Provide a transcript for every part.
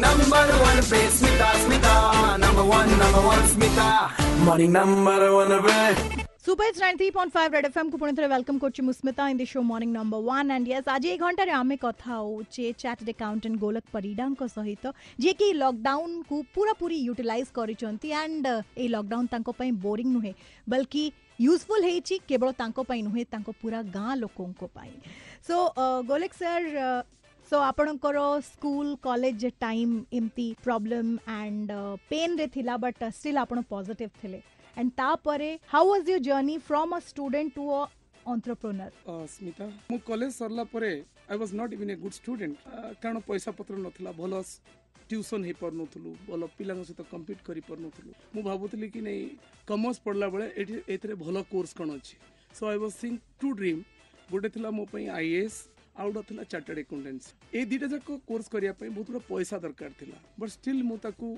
Morning number one pe Smita Smita number one number one Smita Morning number one pe super stand three point five red F M को Pune welcome कर मुस्मिता in the show morning number one and yes आज एक घंटे आम कथा होचे chartered accountant गोलक परिडा सहित जी कि लॉकडाउन को पूरा पूरी यूटिलइज कर एंड ए लॉकडाउन नुहे बल्कि यूजफुल होई केवल तांको पूरा गां लोकों सो uh, गोलक सर সো আপনার স্কুল কলেজ টাইম এমতি প্রোবলেম আন্ড পেন্রে লা বট স্টিল আপনার পজিটিভ লে আন্ড তাপরে how was your journey from a student to a entrepreneur Smita মু কলেজ সরলা পরে I was not even a good student কারণ পয়সা পত্র নথিলা ভাল ଟ୍ୟୁସନ୍ ହେଇପାରୁନଥିଲୁ ଭଲ ପିଲାଙ୍କ ସହିତ କମ୍ପିଟ୍ କରିପାରୁନଥିଲୁ ମୁଁ ଭାବୁଥିଲି କି ନାଇଁ କମର୍ସ ପଢ଼ିଲା ବେଳେ ଏଠି ଏଥିରେ ଭଲ କୋର୍ସ କ'ଣ ଅଛି so I was sing to dream ଗୋଟେ ଥିଲା ମୋ ପାଇଁ ଆଇ ଏ ଏସ୍ ଆଉଟ୍ ଥିଲା ଚାର୍ଟାର୍ଡ ଏକାଉଣ୍ଟାନ୍ସି ଏଇ ଦୁଇଟା ଯାକ କୋର୍ସ କରିବା ପାଇଁ ବହୁତ ବଡ଼ ପଇସା ଦରକାର ଥିଲା ବଟ୍ ଷ୍ଟିଲ୍ ମୁଁ ତାକୁ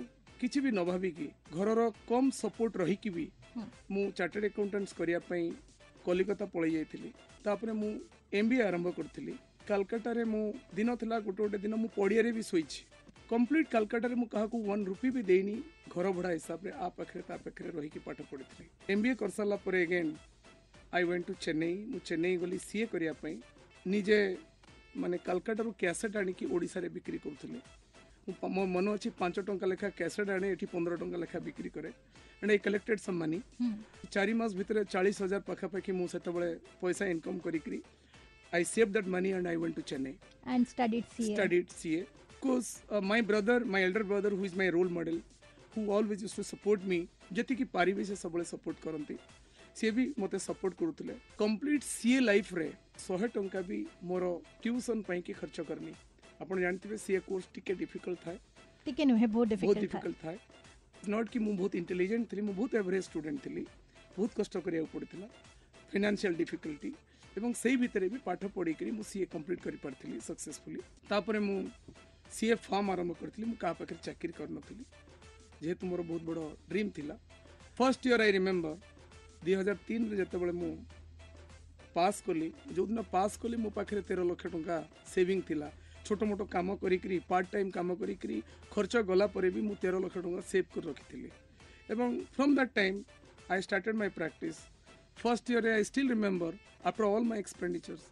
କିଛି ବି ନ ଭାବିକି ଘରର କମ୍ ସପୋର୍ଟ ରହିକି ବି ମୁଁ ଚାର୍ଟାର୍ଡ ଏକାଉଣ୍ଟାନ୍ସ କରିବା ପାଇଁ କଲିକତା ପଳେଇ ଯାଇଥିଲି ତାପରେ ମୁଁ ଏମ୍ ବି ଆରମ୍ଭ କରିଥିଲି କାଲକାଟାରେ ମୁଁ ଦିନ ଥିଲା ଗୋଟେ ଗୋଟେ ଦିନ ମୁଁ ପଡ଼ିଆରେ ବି ଶୋଇଛି କମ୍ପ୍ଲିଟ୍ କାଲକାଟାରେ ମୁଁ କାହାକୁ ୱାନ୍ ରୁପି ବି ଦେଇନି ଘର ଭଡ଼ା ହିସାବରେ ଆ ପାଖରେ ତା ପାଖରେ ରହିକି ପାଠ ପଢ଼ିଥିଲି ଏମ୍ ବି ଏ କରିସାରିଲା ପରେ again I went to Chennai ମୁଁ ଚେନ୍ନାଇ ଗଲି ସିଏ କରିବା ପାଇଁ নিজে মানে কলকাতা ৰ কেছেট আনি কি ওড়িশা ৰ বিক্ৰী কৰো তুমি মই মন আছে 5 টকা লেখা কেছেট আনি এতি 15 টকা লেখা বিক্ৰী কৰে এ কালেকটেড সাম মানি বিचारी মাস ভিতৰে 40000 পখ পাখি মই সেট বলে পইসা ইনকাম কৰি I save that money and I want to Chennai and studied CA studied CA cause my brother my elder brother who is my role model who always use to support me যেটি কি পৰিবেশে সবলে support কৰন্তি ସିଏ ବି ମୋତେ support କରୁଥିଲେ complete ସିଏ ଲାଇଫ୍ରେ ଶହେ ଟଙ୍କା ବି ମୋର ଟ୍ୟୁସନ୍ ପାଇଁକି ଖର୍ଚ୍ଚ କରିନି ଆପଣ ଜାଣିଥିବେ ସିଏ କୋର୍ସ ଟିକେ ଡିଫିକଲ୍ଟ ଥାଏ ଟିକେ ନୁହେଁ ବହୁତ ଡିଫିକଲ୍ଟ ଥାଏ ନଟ୍ କି ମୁଁ ବହୁତ ଇଣ୍ଟେଲିଜେଣ୍ଟ ଥିଲି ମୁଁ ବହୁତ ଆଭରେଜ୍ ଷ୍ଟୁଡେଣ୍ଟ ଥିଲି ବହୁତ କଷ୍ଟ କରିବାକୁ ପଡ଼ିଥିଲା ଫିନାନ୍ସିଆଲ ଡିଫିକଲ୍ଟି ଏବଂ ସେଇ ଭିତରେ ବି ପାଠ ପଢ଼ିକରି ମୁଁ ସିଏ କମ୍ପ୍ଲିଟ୍ କରିପାରିଥିଲି ସକ୍ସେସଫୁଲି ତାପରେ ମୁଁ ସିଏ ଫର୍ମ ଆରମ୍ଭ କରିଥିଲି ମୁଁ କାହା ପାଖରେ ଚାକିରି କରିନଥିଲି ଯେହେତୁ ମୋର ବହୁତ ବଡ଼ ଡ୍ରିମ୍ ଥିଲା ଫର୍ଷ୍ଟ ଇୟର୍ ଆଇ ରିମେମ୍ବର ଦୁଇହଜାର ଯେତେବେଳେ ମୁଁ ପାସ୍ କଲି ଯେଉଁଦିନ ପାସ୍ କଲି ମୋ ପାଖରେ ତେର ଲକ୍ଷ ଟଙ୍କା ସେଭିଂ ଥିଲା ଛୋଟ ମୋଟ କାମ କରିକିରି ପାର୍ଟ ଟାଇମ୍ କାମ କରିକିରି ଖର୍ଚ୍ଚ ଗଲା ପରେ ବି ମୁଁ ତେର ଲକ୍ଷ ଟଙ୍କା ସେଭ୍ କରି ରଖିଥିଲି ଏବଂ from that time I started my practice first ଇୟର୍ରେ I still remember after all my expenditures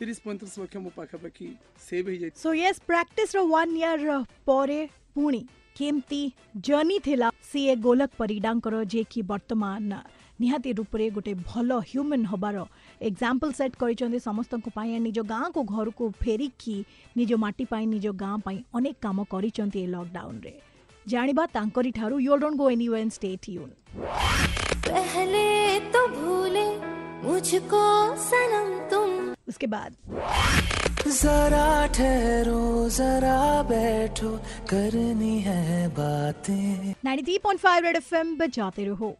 ତିରିଶ ପଇଁତିରିଶ ଲକ୍ଷ ମୋ ପାଖାପାଖି ସେଭ୍ ହେଇଯାଇଛି ସୋ ୟେସ୍ ପ୍ରାକ୍ଟିସ୍ର ୱାନ୍ ଇୟର୍ ପରେ ପୁଣି କେମିତି ଜର୍ଣ୍ଣି ଥିଲା ସିଏ ଗୋଲକ ପରିଡ଼ାଙ୍କର ଯିଏକି ବର୍ତ୍ତମାନ ନିହାତି ରୂପରେ ଗୋଟେ ଭଲ ହ୍ୟୁମାନ୍ ହେବାର ଏକ୍ଜାମ୍ପଲ୍ ସେଟ୍ କରିଛନ୍ତି ସମସ୍ତଙ୍କ ପାଇଁ ନିଜ ଗାଁକୁ ଘରକୁ ଫେରିକି ନିଜ ମାଟି ପାଇଁ ନିଜ ଗାଁ ପାଇଁ ଅନେକ କାମ କରିଛନ୍ତି ଏ ଲକଡାଉନରେ ଜାଣିବା ତାଙ୍କରି ଠାରୁ you don't go anywhere stay tuned पहले तो भूले मुझको सनम तुम उसके बाद जरा ठहरो जरा बैठो करनी है बातें 93.5 रेड एफएम बजाते रहो